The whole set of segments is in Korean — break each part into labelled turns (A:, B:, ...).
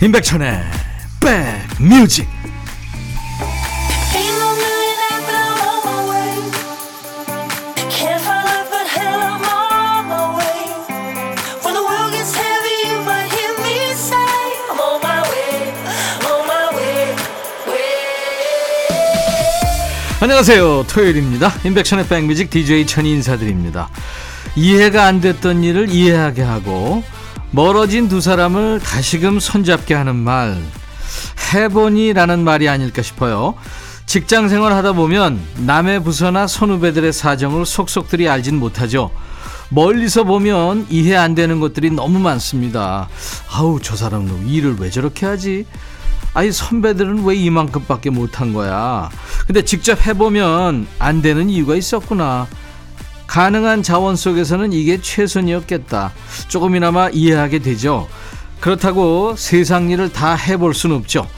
A: 임백천의 백뮤직. 안녕하세요. 토요일입니다. 임백천의 백뮤직 DJ 천이 인사드립니다. 이해가 안 됐던 일을 이해하게 하고 멀어진 두 사람을 다시금 손잡게 하는 말 해보니라는 말이 아닐까 싶어요. 직장 생활 하다 보면 남의 부서나 선후배들의 사정을 속속들이 알진 못하죠. 멀리서 보면 이해 안 되는 것들이 너무 많습니다. 아우 저 사람은 일을 왜 저렇게 하지? 아니 선배들은 왜 이만큼밖에 못한 거야? 근데 직접 해보면 안 되는 이유가 있었구나. 가능한 자원 속에서는 이게 최선이었겠다. 조금이나마 이해하게 되죠. 그렇다고 세상 일을 다 해볼 수는 없죠.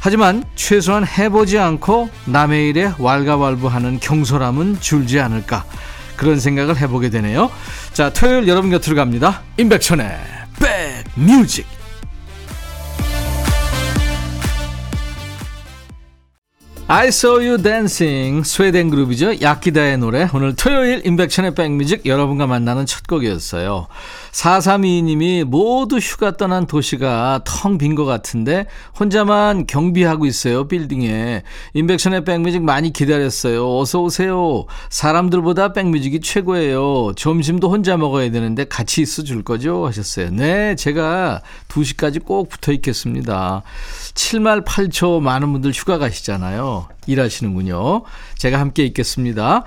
A: 하지만 최소한 해보지 않고 남의 일에 왈가왈부하는 경솔함은 줄지 않을까. 그런 생각을 해보게 되네요. 자, 토요일 여러분 곁으로 갑니다. 임백천의 백뮤직. I saw you dancing. 스웨덴 그룹이죠. 야키다의 노래. 오늘 토요일 인백션의 백뮤직 여러분과 만나는 첫 곡이었어요 4322님이 모두 휴가 떠난 도시가 텅 빈 것 같은데 혼자만 경비하고 있어요 빌딩에. 인백션의 백뮤직 많이 기다렸어요. 어서 오세요. 사람들보다 백뮤직이 최고예요. 점심도 혼자 먹어야 되는데 같이 있어 줄 거죠? 하셨어요. 네 제가 2시까지 꼭 붙어 있겠습니다. 7말 8초 많은 분들 휴가 가시잖아요. 일하시는군요. 제가 함께 있겠습니다.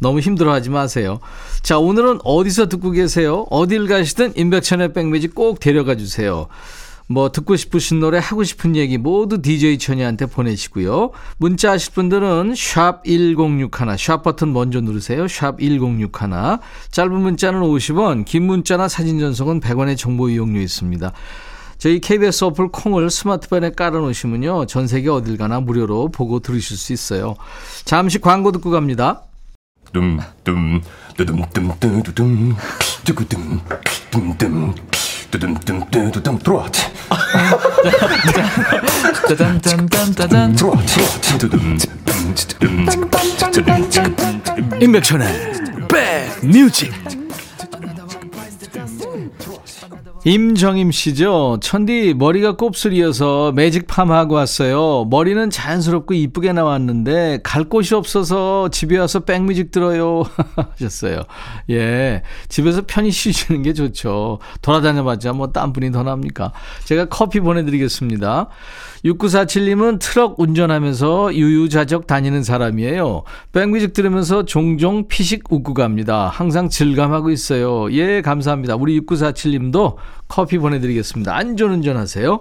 A: 너무 힘들어하지 마세요. 자, 오늘은 어디서 듣고 계세요? 어딜 가시든 인백천의 백매직 꼭 데려가 주세요. 뭐 듣고 싶으신 노래 하고 싶은 얘기 모두 DJ 천이한테 보내시고요. 문자 하실 분들은 샵 1061, 샵 버튼 먼저 누르세요. 샵 1061. 짧은 문자는 50원, 긴 문자나 사진 전송은 100원의 정보 이용료 있습니다. 저희 KBS 어플 콩을 스마트폰에 깔아놓으시면요. 전 세계 어딜 가나 무료로 보고 들으실 수 있어요. 잠시 광고 듣고 갑니다. 둠둠 두둠둠 두둠 두둠 두둠 두둠 들어와 임백천의 백뮤직 임정임 씨죠. 천디 머리가 곱슬이어서 매직 팜 하고 왔어요. 머리는 자연스럽고 이쁘게 나왔는데 갈 곳이 없어서 집에 와서 백뮤직 들어요 하셨어요. 예, 집에서 편히 쉬시는 게 좋죠. 돌아다녀봤자 뭐 땀분이 더 납니까? 제가 커피 보내드리겠습니다. 6947님은 트럭 운전하면서 유유자적 다니는 사람이에요. 백뮤직 들으면서 종종 피식 웃고 갑니다. 항상 즐감하고 있어요. 예, 감사합니다. 우리 6947님도 커피 보내드리겠습니다. 안전운전 하세요.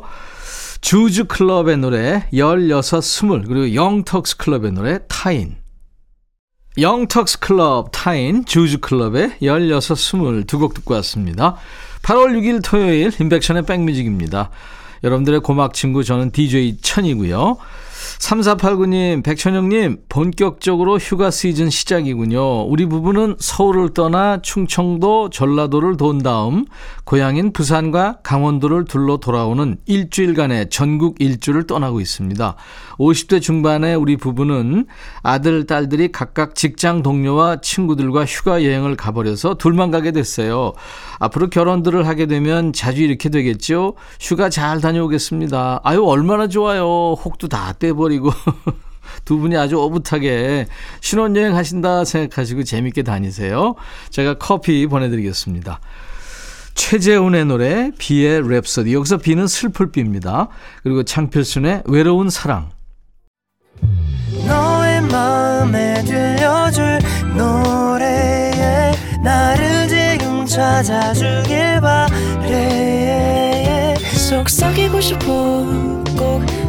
A: 주주 클럽의 노래 16, 20 그리고 영턱스 클럽의 노래 타인 영턱스 클럽 타인 주주 클럽의 16, 20 두 곡 듣고 왔습니다. 8월 6일 토요일 인백션의 백뮤직입니다. 여러분들의 고막 친구 저는 DJ 천이고요. 3489님, 백천영님, 본격적으로 휴가 시즌 시작이군요. 우리 부부는 서울을 떠나 충청도, 전라도를 돈 다음 고향인 부산과 강원도를 둘러 돌아오는 일주일간의 전국 일주를 떠나고 있습니다. 50대 중반에 우리 부부는 아들, 딸들이 각각 직장 동료와 친구들과 휴가 여행을 가버려서 둘만 가게 됐어요. 앞으로 결혼들을 하게 되면 자주 이렇게 되겠죠? 휴가 잘 다녀오겠습니다. 아유, 얼마나 좋아요. 혹도 다 떼 버리고. 두 분이 아주 오붓하게 신혼여행 하신다 생각하시고 재밌게 다니세요. 제가 커피 보내드리겠습니다. 최재훈의 노래 비의 랩소디 여기서 비는 슬플 비입니다. 그리고 창필순의 외로운 사랑 너의 마음에 들려줄 노래에 나를 지금 찾아주길 바래 속삭이고 싶어 꼭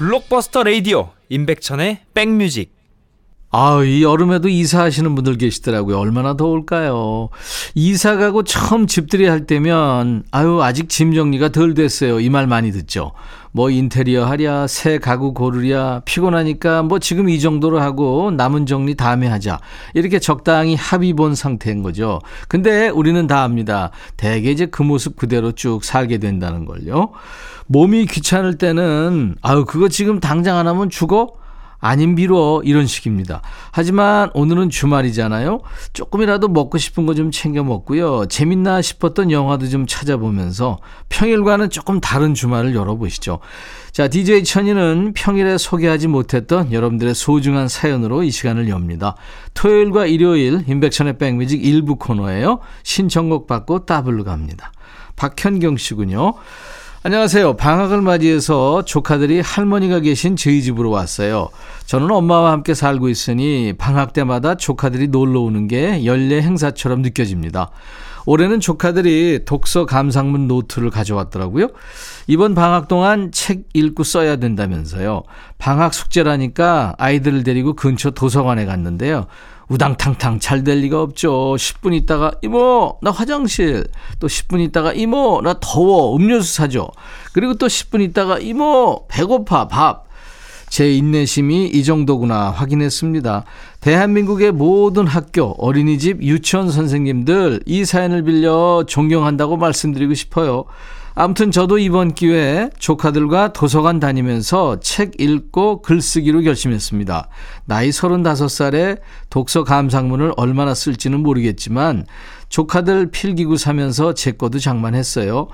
B: 블록버스터 레이디오 임백천의 백뮤직
A: 아, 이 여름에도 이사하시는 분들 계시더라고요. 얼마나 더울까요? 이사 가고 처음 집들이 할 때면, 아유, 아직 짐 정리가 덜 됐어요. 이 말 많이 듣죠. 뭐 인테리어 하랴, 새 가구 고르랴, 피곤하니까 뭐 지금 이 정도로 하고 남은 정리 다음에 하자. 이렇게 적당히 합의 본 상태인 거죠. 근데 우리는 다 압니다. 대개 이제 그 모습 그대로 쭉 살게 된다는 걸요. 몸이 귀찮을 때는, 아유, 그거 지금 당장 안 하면 죽어? 아님 미뤄 이런 식입니다. 하지만 오늘은 주말이잖아요. 조금이라도 먹고 싶은 거 좀 챙겨 먹고요. 재밌나 싶었던 영화도 좀 찾아보면서 평일과는 조금 다른 주말을 열어보시죠. 자, DJ 천이는 평일에 소개하지 못했던 여러분들의 소중한 사연으로 이 시간을 엽니다. 토요일과 일요일 임백천의 백뮤직 일부 코너예요. 신청곡 받고 따블로 갑니다. 박현경 씨군요. 안녕하세요. 방학을 맞이해서 조카들이 할머니가 계신 저희 집으로 왔어요. 저는 엄마와 함께 살고 있으니 방학 때마다 조카들이 놀러 오는 게 연례 행사처럼 느껴집니다. 올해는 조카들이 독서 감상문 노트를 가져왔더라고요. 이번 방학 동안 책 읽고 써야 된다면서요. 방학 숙제라니까 아이들을 데리고 근처 도서관에 갔는데요. 우당탕탕 잘 될 리가 없죠. 10분 있다가 이모 나 화장실 또 10분 있다가 이모 나 더워 음료수 사줘. 그리고 또 10분 있다가 이모 배고파 밥. 제 인내심이 이 정도구나 확인했습니다. 대한민국의 모든 학교, 어린이집, 유치원 선생님들 이 사연을 빌려 존경한다고 말씀드리고 싶어요. 아무튼 저도 이번 기회에 조카들과 도서관 다니면서 책 읽고 글쓰기로 결심했습니다. 나이 35살에 독서 감상문을 얼마나 쓸지는 모르겠지만 조카들 필기구 사면서 제 거도 장만했어요.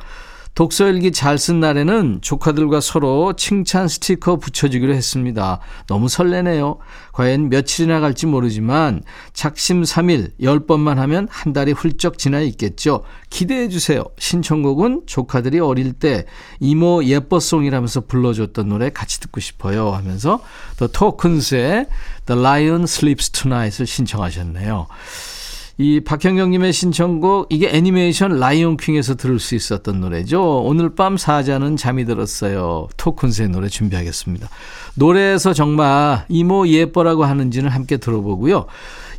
A: 독서일기 잘 쓴 날에는 조카들과 서로 칭찬 스티커 붙여주기로 했습니다. 너무 설레네요. 과연 며칠이나 갈지 모르지만 작심 3일 10번만 하면 한 달이 훌쩍 지나 있겠죠. 기대해 주세요. 신청곡은 조카들이 어릴 때 이모 예뻐송이라면서 불러줬던 노래 같이 듣고 싶어요 하면서 The Tokens의 The Lion Sleeps Tonight을 신청하셨네요. 이 박현경님의 신청곡 이게 애니메이션 라이온 킹에서 들을 수 있었던 노래죠. 오늘 밤 사자는 잠이 들었어요. 토큰스의 노래 준비하겠습니다. 노래에서 정말 이모 예뻐라고 하는지는 함께 들어보고요.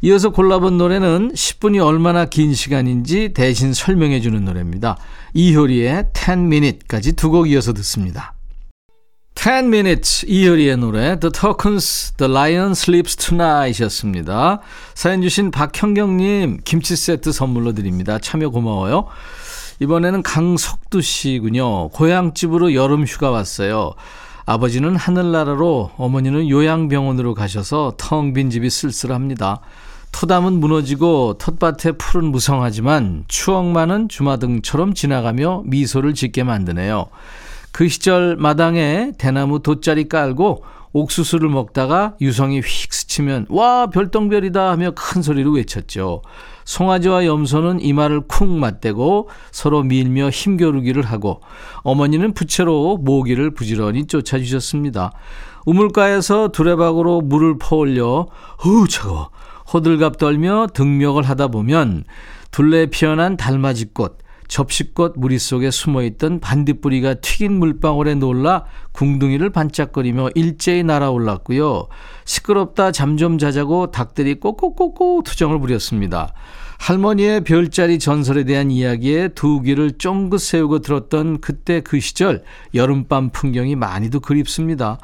A: 이어서 골라본 노래는 10분이 얼마나 긴 시간인지 대신 설명해 주는 노래입니다. 이효리의 10 Minute까지 두 곡 이어서 듣습니다. 10 minutes 이효리의 노래 The Tokens The Lion Sleeps Tonight 이었습니다. 사연 주신 박형경님 김치 세트 선물로 드립니다. 참여 고마워요. 이번에는 강석두 씨군요. 고향집으로 여름 휴가 왔어요. 아버지는 하늘나라로 어머니는 요양병원으로 가셔서 텅 빈 집이 쓸쓸합니다. 토담은 무너지고 텃밭에 풀은 무성하지만 추억만은 주마등처럼 지나가며 미소를 짓게 만드네요. 그 시절 마당에 대나무 돗자리 깔고 옥수수를 먹다가 유성이 휙 스치면 와 별똥별이다 하며 큰 소리로 외쳤죠. 송아지와 염소는 이마를 쿵 맞대고 서로 밀며 힘겨루기를 하고 어머니는 부채로 모기를 부지런히 쫓아주셨습니다. 우물가에서 두레박으로 물을 퍼올려 어우 차가워 호들갑 떨며 등력을 하다 보면 둘레 피어난 달맞이꽃 접시꽃 무리 속에 숨어있던 반딧불이가 튀긴 물방울에 놀라 궁둥이를 반짝거리며 일제히 날아올랐고요. 시끄럽다 잠 좀 자자고 닭들이 꼬꼬꼬꼬 투정을 부렸습니다. 할머니의 별자리 전설에 대한 이야기에 두 귀를 쫑긋 세우고 들었던 그때 그 시절 여름밤 풍경이 많이도 그립습니다.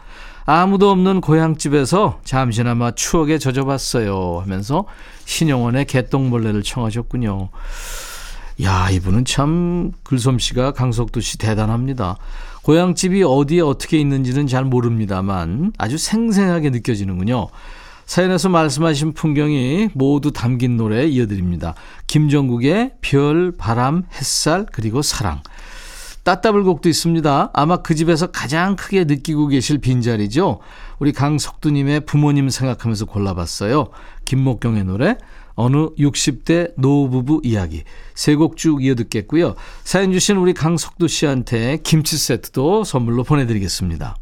A: 아무도 없는 고향집에서 잠시나마 추억에 젖어봤어요 하면서 신영원의 개똥벌레를 청하셨군요. 야, 이분은 참 글솜씨가 강석도 씨 대단합니다. 고향집이 어디에 어떻게 있는지는 잘 모릅니다만 아주 생생하게 느껴지는군요. 사연에서 말씀하신 풍경이 모두 담긴 노래 이어드립니다. 김정국의 별, 바람, 햇살, 그리고 사랑. 따따블곡도 있습니다. 아마 그 집에서 가장 크게 느끼고 계실 빈자리죠. 우리 강석두님의 부모님 생각하면서 골라봤어요. 김목경의 노래 어느 60대 노부부 이야기 세 곡 쭉 이어 듣겠고요. 사연 주신 우리 강석두 씨한테 김치 세트도 선물로 보내드리겠습니다.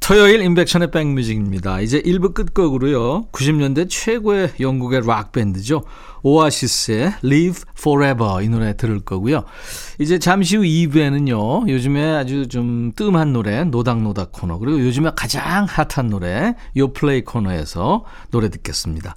A: 토요일 인백션의 백뮤직입니다. 이제 1부 끝곡으로요. 90년대 최고의 영국의 락 밴드죠. 오아시스의 Live Forever 이 노래 들을 거고요. 이제 잠시 후 2부에는요. 요즘에 아주 좀 뜸한 노래 노닥노닥 코너 그리고 요즘에 가장 핫한 노래 요플레이 코너에서 노래 듣겠습니다.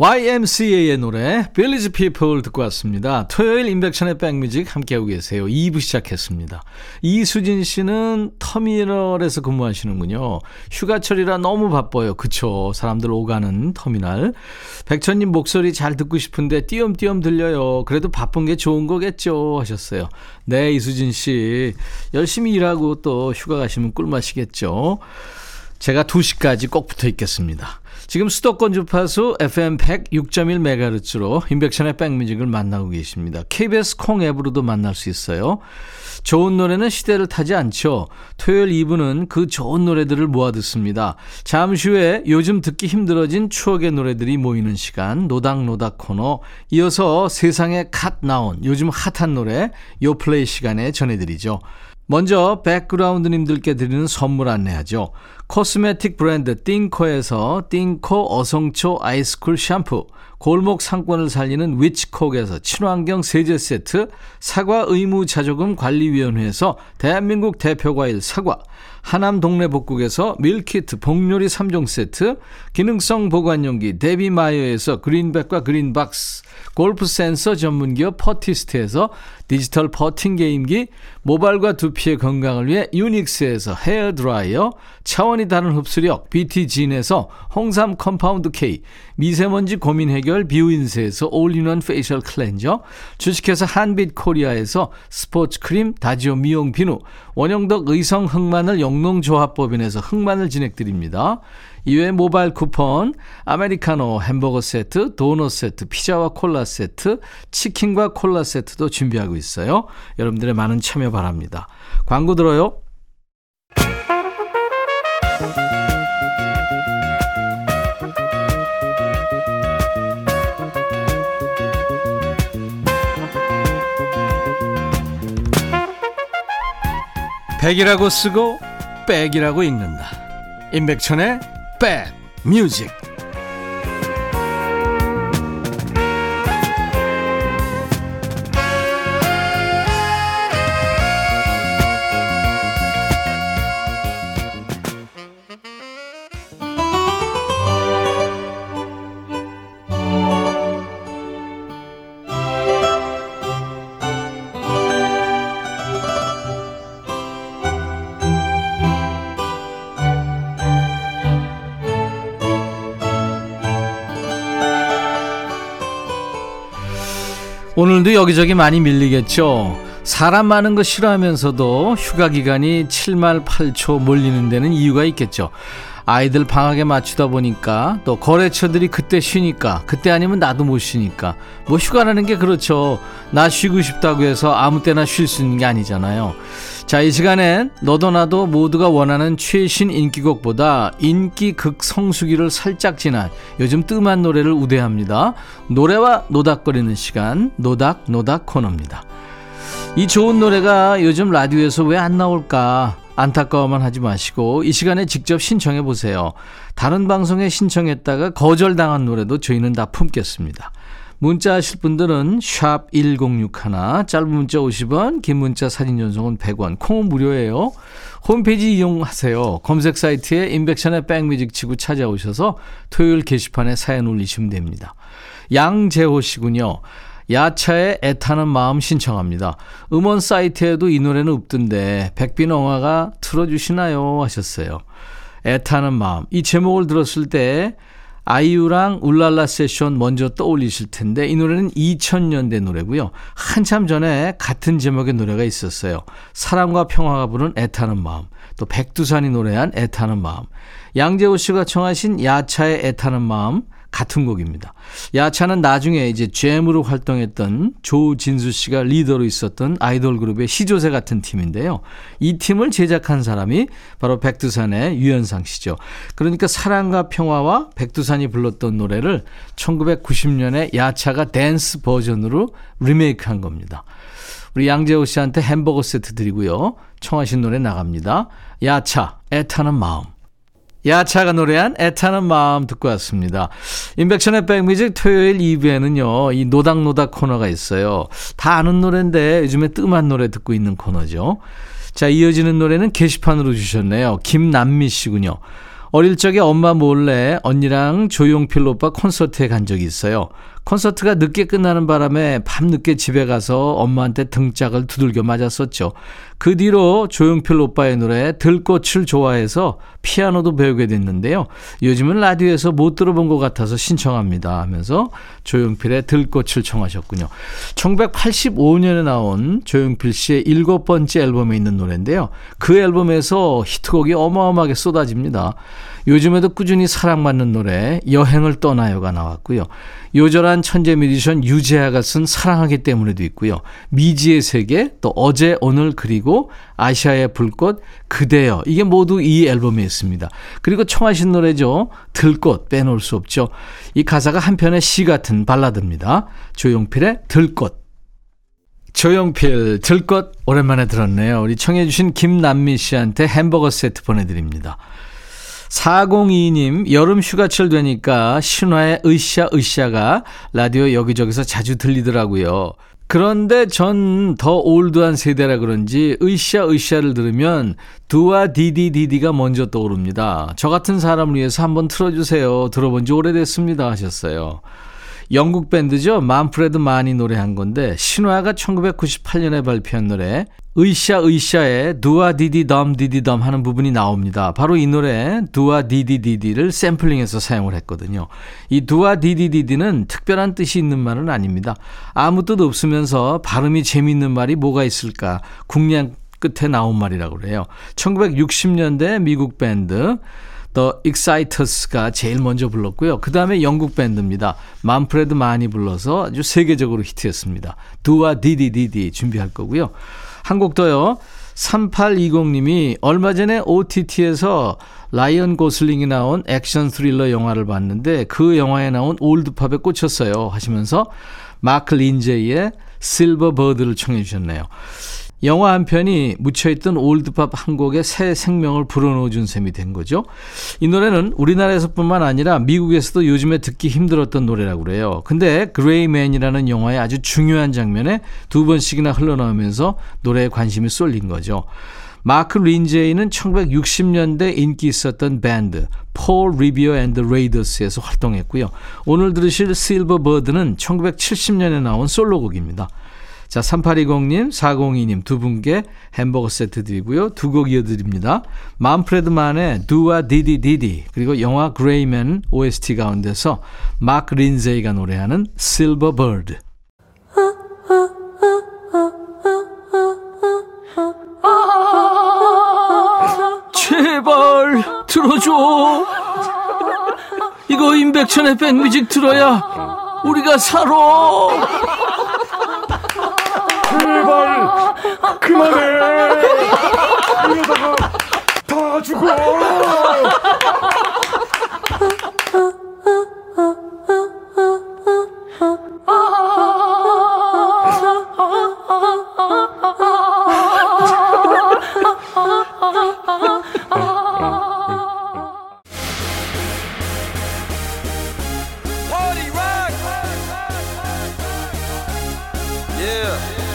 A: YMCA의 노래 빌리지 피플 듣고 왔습니다. 토요일 인백션의 백뮤직 함께하고 계세요. 2부 시작했습니다. 이수진 씨는 터미널에서 근무하시는군요. 휴가철이라 너무 바빠요. 그쵸? 사람들 오가는 터미널. 백천님 목소리 잘 듣고 싶은데 띄엄띄엄 들려요. 그래도 바쁜 게 좋은 거겠죠? 하셨어요. 네, 이수진 씨. 열심히 일하고 또 휴가 가시면 꿀맛이겠죠? 제가 2시까지 꼭 붙어 있겠습니다. 지금 수도권 주파수 FM 106.1MHz로 인백션의 백뮤직을 만나고 계십니다. KBS 콩 앱으로도 만날 수 있어요. 좋은 노래는 시대를 타지 않죠. 토요일 2부는 그 좋은 노래들을 모아 듣습니다. 잠시 후에 요즘 듣기 힘들어진 추억의 노래들이 모이는 시간 노닥노닥 코너 이어서 세상에 갓 나온 요즘 핫한 노래 요플레이 시간에 전해드리죠. 먼저 백그라운드님들께 드리는 선물 안내하죠. cosmetic 브랜드 띵코에서 띵코 어성초 아이스쿨 샴푸, 골목 상권을 살리는 위치콕에서 친환경 세제 세트, 사과 의무 자조금 관리위원회에서 대한민국 대표 과일 사과, 하남 동네 복국에서 밀키트 복요리 3종 세트, 기능성 보관용기 데비마이어에서 그린백과 그린박스, 골프 센서 전문기업 퍼티스트에서 디지털 퍼팅 게임기, 모발과 두피의 건강을 위해 유닉스에서 헤어 드라이어, 차원이 다른 흡수력 BT진에서 홍삼 compound K, 미세먼지 고민 해결 비우인세에서 all-in-one facial cleanser, 주식회사 한빛 코리아에서 스포츠 크림 다지오 미용 비누, 원형덕 의성 흑마늘 영농조합법인에서 흑마늘 진행드립니다. 이외에 모바일 쿠폰, 아메리카노 햄버거 세트, 도넛 세트, 피자와 콜라 세트, 치킨과 콜라 세트도 준비하고 있어요. 여러분들의 많은 참여 바랍니다. 광고 들어요. 백이라고 쓰고 백이라고 읽는다. 임백천의 백뮤 오늘도 여기저기 많이 밀리겠죠. 사람 많은 거 싫어하면서도 휴가 기간이 7말 8초 몰리는 데는 이유가 있겠죠. 아이들 방학에 맞추다 보니까 또 거래처들이 그때 쉬니까 그때 아니면 나도 못 쉬니까 뭐 휴가라는 게 그렇죠. 나 쉬고 싶다고 해서 아무 때나 쉴 수 있는 게 아니잖아요. 자, 이 시간엔 너도 나도 모두가 원하는 최신 인기곡보다 인기 극성수기를 살짝 지난 요즘 뜸한 노래를 우대합니다. 노래와 노닥거리는 시간, 노닥, 노닥 코너입니다. 이 좋은 노래가 요즘 라디오에서 왜 안 나올까? 안타까워만 하지 마시고 이 시간에 직접 신청해 보세요. 다른 방송에 신청했다가 거절당한 노래도 저희는 다 품겠습니다. 문자 하실 분들은 샵 1061, 짧은 문자 50원, 긴 문자 사진 전송은 100원, 콩은 무료예요. 홈페이지 이용하세요. 검색 사이트에 인백션의 백뮤직 치고 찾아오셔서 토요일 게시판에 사연 올리시면 됩니다. 양재호 씨군요. 야차의 애타는 마음 신청합니다. 음원 사이트에도 이 노래는 없던데 백빈엉아가 틀어주시나요? 하셨어요. 애타는 마음. 이 제목을 들었을 때 아이유랑 울랄라 세션 먼저 떠올리실 텐데 이 노래는 2000년대 노래고요. 한참 전에 같은 제목의 노래가 있었어요. 사랑과 평화가 부른 애타는 마음. 또 백두산이 노래한 애타는 마음. 양재호 씨가 청하신 야차의 애타는 마음 같은 곡입니다. 야차는 나중에 이제 잼으로 활동했던 조진수 씨가 리더로 있었던 아이돌 그룹의 시조새 같은 팀인데요. 이 팀을 제작한 사람이 바로 백두산의 유현상 씨죠. 그러니까 사랑과 평화와 백두산이 불렀던 노래를 1990년에 야차가 댄스 버전으로 리메이크한 겁니다. 우리 양재호 씨한테 햄버거 세트 드리고요. 청하신 노래 나갑니다. 야차, 애타는 마음. 야차가 노래한 애타는 마음 듣고 왔습니다. 인백션의 백뮤직 토요일 2부에는요, 이 노닥노닥 코너가 있어요. 다 아는 노래인데 요즘에 뜸한 노래 듣고 있는 코너죠. 자, 이어지는 노래는 게시판으로 주셨네요. 김남미 씨군요. 어릴 적에 엄마 몰래 언니랑 조용필 오빠 콘서트에 간 적이 있어요. 콘서트가 늦게 끝나는 바람에 밤늦게 집에 가서 엄마한테 등짝을 두들겨 맞았었죠. 그 뒤로 조용필 오빠의 노래 들꽃을 좋아해서 피아노도 배우게 됐는데요. 요즘은 라디오에서 못 들어본 것 같아서 신청합니다 하면서 조용필의 들꽃을 청하셨군요. 1985년에 나온 조용필 씨의 일곱 번째 앨범에 있는 노래인데요. 그 앨범에서 히트곡이 어마어마하게 쏟아집니다. 요즘에도 꾸준히 사랑받는 노래 여행을 떠나요가 나왔고요. 요절한 천재 뮤지션 유재하가 쓴 사랑하기 때문에도 있고요. 미지의 세계, 또 어제 오늘 그리고 아시아의 불꽃, 그대여 이게 모두 이 앨범에 있습니다. 그리고 청하신 노래죠. 들꽃 빼놓을 수 없죠. 이 가사가 한편의 시 같은 발라드입니다. 조용필의 들꽃. 조용필 들꽃 오랜만에 들었네요. 우리 청해 주신 김남미 씨한테 햄버거 세트 보내드립니다. 402님, 여름 휴가철 되니까 신화의 으쌰 으쌰가 라디오 여기저기서 자주 들리더라고요. 그런데 전 더 올드한 세대라 그런지 으쌰 으쌰를 들으면 두와 디디디디가 먼저 떠오릅니다. 저 같은 사람을 위해서 한번 틀어주세요. 들어본 지 오래됐습니다 하셨어요. 영국 밴드죠. 만프레드 마니 노래한 건데 신화가 1998년에 발표한 노래 으쌰 으쌰에 Do Wah Diddy Dum Diddy Dum 하는 부분이 나옵니다. 바로 이 노래 Do Wah Diddy Diddy를 샘플링해서 사용을 했거든요. 이 Do Wah Diddy Diddy는 특별한 뜻이 있는 말은 아닙니다. 아무 뜻 없으면서 발음이 재미있는 말이 뭐가 있을까? 궁리 끝에 나온 말이라고 그래요. 1960년대 미국 밴드 더 익사이터스가 제일 먼저 불렀고요. 그 다음에 영국 밴드입니다. 만프레드 만이 불러서 아주 세계적으로 히트했습니다. Do Wah Diddy Diddy 준비할 거고요. 한 곡 더요. 3820님이 얼마 전에 OTT에서 라이언 고슬링이 나온 액션 스릴러 영화를 봤는데 그 영화에 나온 old pop에 꽂혔어요 하시면서 마크 린제이의 Silver Bird를 청해 주셨네요. 영화 한 편이 묻혀있던 old pop 한 곡에 새 생명을 불어넣어준 셈이 된 거죠. 이 노래는 우리나라에서뿐만 아니라 미국에서도 요즘에 듣기 힘들었던 노래라고 그래요. 근데 Gray Man이라는 영화의 아주 중요한 장면에 두 번씩이나 흘러나오면서 노래에 관심이 쏠린 거죠. 마크 린제이는 1960년대 인기 있었던 밴드 폴 리비어 앤드 레이더스에서 활동했고요. 오늘 들으실 Silver Bird는 1970년에 나온 솔로곡입니다. 자, 3820님, 402님 두 분께 햄버거 세트 드리고요. 두 곡 이어드립니다. 만프레드 만의 Do Wah Diddy Diddy 그리고 영화 Gray Man OST 가운데서 마크 린제이가 노래하는 실버 버드. 제발 들어줘. 이거 임백천의 백뮤직 들어야 우리가 살아.
C: 출발 그만해. 이러다가 다 죽어 Yeah.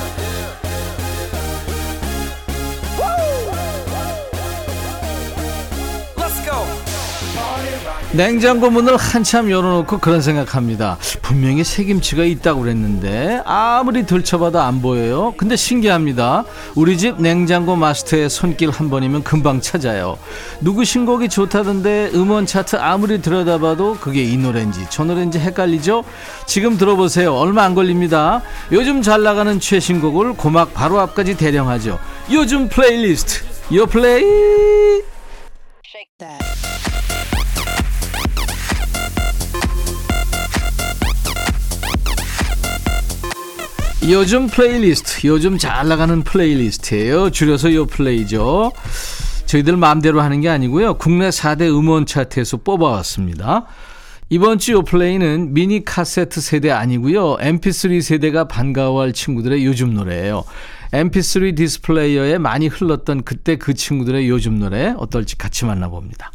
A: 냉장고 문을 한참 열어놓고 그런 생각합니다. 분명히 새김치가 있다고 그랬는데 아무리 들춰봐도 안 보여요. 근데 신기합니다. 우리 집 냉장고 마스터의 손길 한 번이면 금방 찾아요. 누구 신곡이 좋다던데 음원 차트 아무리 들여다봐도 그게 이 노래인지 저 노래인지 헷갈리죠? 지금 들어보세요. 얼마 안 걸립니다. 요즘 잘 나가는 최신곡을 고막 바로 앞까지 대령하죠. 요즘 플레이리스트 요 플레이 요즘 플레이리스트, 요즘 잘 나가는 playlist예요. 줄여서 요 플레이죠. 저희들 마음대로 하는 게 아니고요. 국내 4대 음원 차트에서 뽑아왔습니다. 이번 주 요 플레이는 미니 카세트 세대 아니고요. MP3 세대가 반가워할 친구들의 요즘 노래예요. MP3 디스플레이어에 많이 흘렀던 그때 그 친구들의 요즘 노래 어떨지 같이 만나봅니다.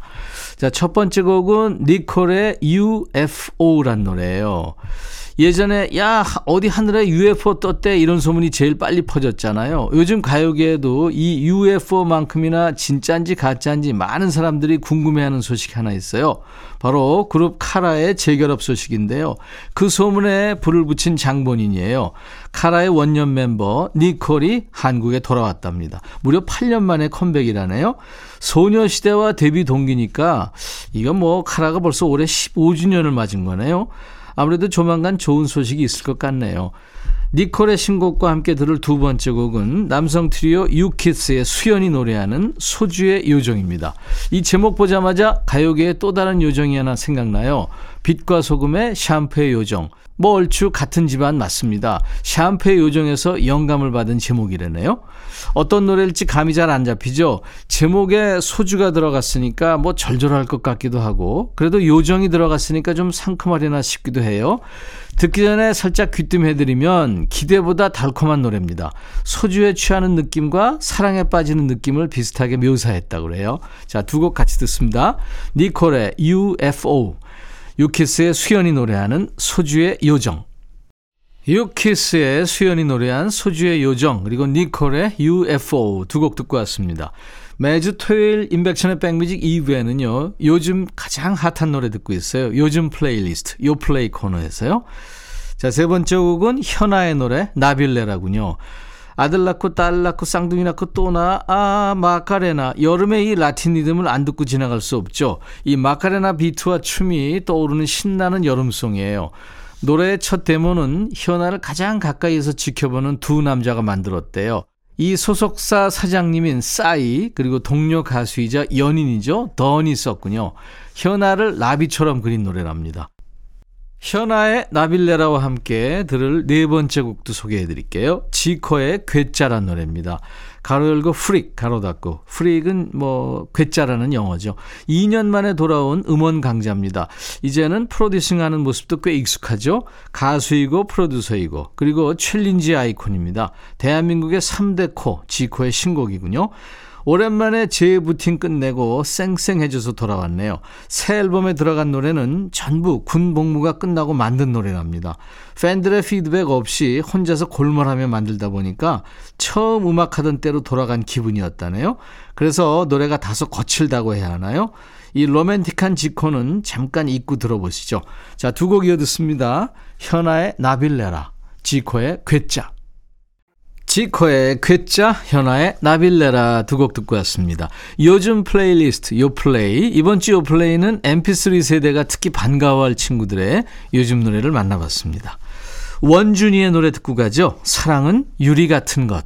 A: 자, 첫 번째 곡은 니콜의 UFO란 노래예요. 예전에 야 어디 하늘에 UFO 떴대 이런 소문이 제일 빨리 퍼졌잖아요. 요즘 가요계에도 이 UFO만큼이나 진짜인지 가짜인지 많은 사람들이 궁금해하는 소식 하나 있어요. 바로 그룹 카라의 재결합 소식인데요. 그 소문에 불을 붙인 장본인이에요. 카라의 원년 멤버 니콜이 한국에 돌아왔답니다. 무려 8년 만에 컴백이라네요. 소녀시대와 데뷔 동기니까 이건 뭐 카라가 벌써 올해 15주년을 맞은 거네요. 아무래도 조만간 좋은 소식이 있을 것 같네요. 니콜의 신곡과 함께 들을 두 번째 곡은 남성 트리오 유키스의 수연이 노래하는 소주의 요정입니다. 이 제목 보자마자 가요계의 또 다른 요정이 하나 생각나요. 빛과 소금의 샴푸의 요정. 뭐 얼추 같은 집안 맞습니다. 샴푸의 요정에서 영감을 받은 제목이라네요. 어떤 노래일지 감이 잘 안 잡히죠. 제목에 소주가 들어갔으니까 뭐 절절할 것 같기도 하고 그래도 요정이 들어갔으니까 좀 상큼하려나 싶기도 해요. 듣기 전에 살짝 귀뜸해드리면 기대보다 달콤한 노래입니다. 소주에 취하는 느낌과 사랑에 빠지는 느낌을 비슷하게 묘사했다고 그래요. 자, 두 곡 같이 듣습니다. 니콜의 UFO 유키스의 수현이 노래하는 소주의 요정. 유키스의 수현이 노래한 소주의 요정 그리고 니콜의 UFO 두 곡 듣고 왔습니다. 매주 토요일 인백션의 백뮤직 2부에는요. 요즘 가장 핫한 노래 듣고 있어요. 요즘 플레이리스트 요 플레이 코너에서요. 자, 세 번째 곡은 현아의 노래 나빌레라군요. 아들 낳고 딸 낳고 쌍둥이 낳고 또나 아 마카레나 여름에 이 라틴 리듬을 안 듣고 지나갈 수 없죠. 이 마카레나 비트와 춤이 떠오르는 신나는 여름송이에요. 노래의 첫 데모는 현아를 가장 가까이에서 지켜보는 두 남자가 만들었대요. 이 소속사 사장님인 싸이 그리고 동료 가수이자 연인이죠. 던이 썼군요. 현아를 나비처럼 그린 노래랍니다. 현아의 나빌레라와 함께 들을 네 번째 곡도 소개해 드릴게요. 지코의 괴짜란 노래입니다. 가로 열고 freak, 가로 닫고. freak은 뭐, 괴짜라는 영어죠. 2년 만에 돌아온 음원 강자입니다. 이제는 producing 하는 모습도 꽤 익숙하죠. 가수이고 프로듀서이고, 그리고 challenge 아이콘입니다. 대한민국의 3대 코, 지코의 신곡이군요. 오랜만에 재부팅 끝내고 쌩쌩해져서 돌아왔네요. 새 앨범에 들어간 노래는 전부 군 복무가 끝나고 만든 노래랍니다. 팬들의 피드백 없이 혼자서 골몰하며 만들다 보니까 처음 음악하던 때로 돌아간 기분이었다네요. 그래서 노래가 다소 거칠다고 해야 하나요? 이 로맨틱한 지코는 잠깐 잊고 들어보시죠. 자, 두 곡 이어 듣습니다. 현아의 나빌레라, 지코의 괴짜. 지코의 괴짜, 현아의 나빌레라 두 곡 듣고 왔습니다. 요즘 플레이리스트 요플레이 이번 주 요플레이는 mp3 세대가 특히 반가워할 친구들의 요즘 노래를 만나봤습니다. 원준이의 노래 듣고 가죠. 사랑은 유리 같은 것.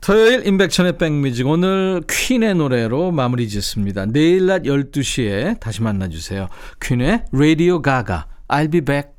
A: 토요일 인백천의 백뮤직 오늘 퀸의 노래로 마무리 짓습니다. 내일 낮 12시에 다시 만나주세요. 퀸의 Radio Gaga I'll be back.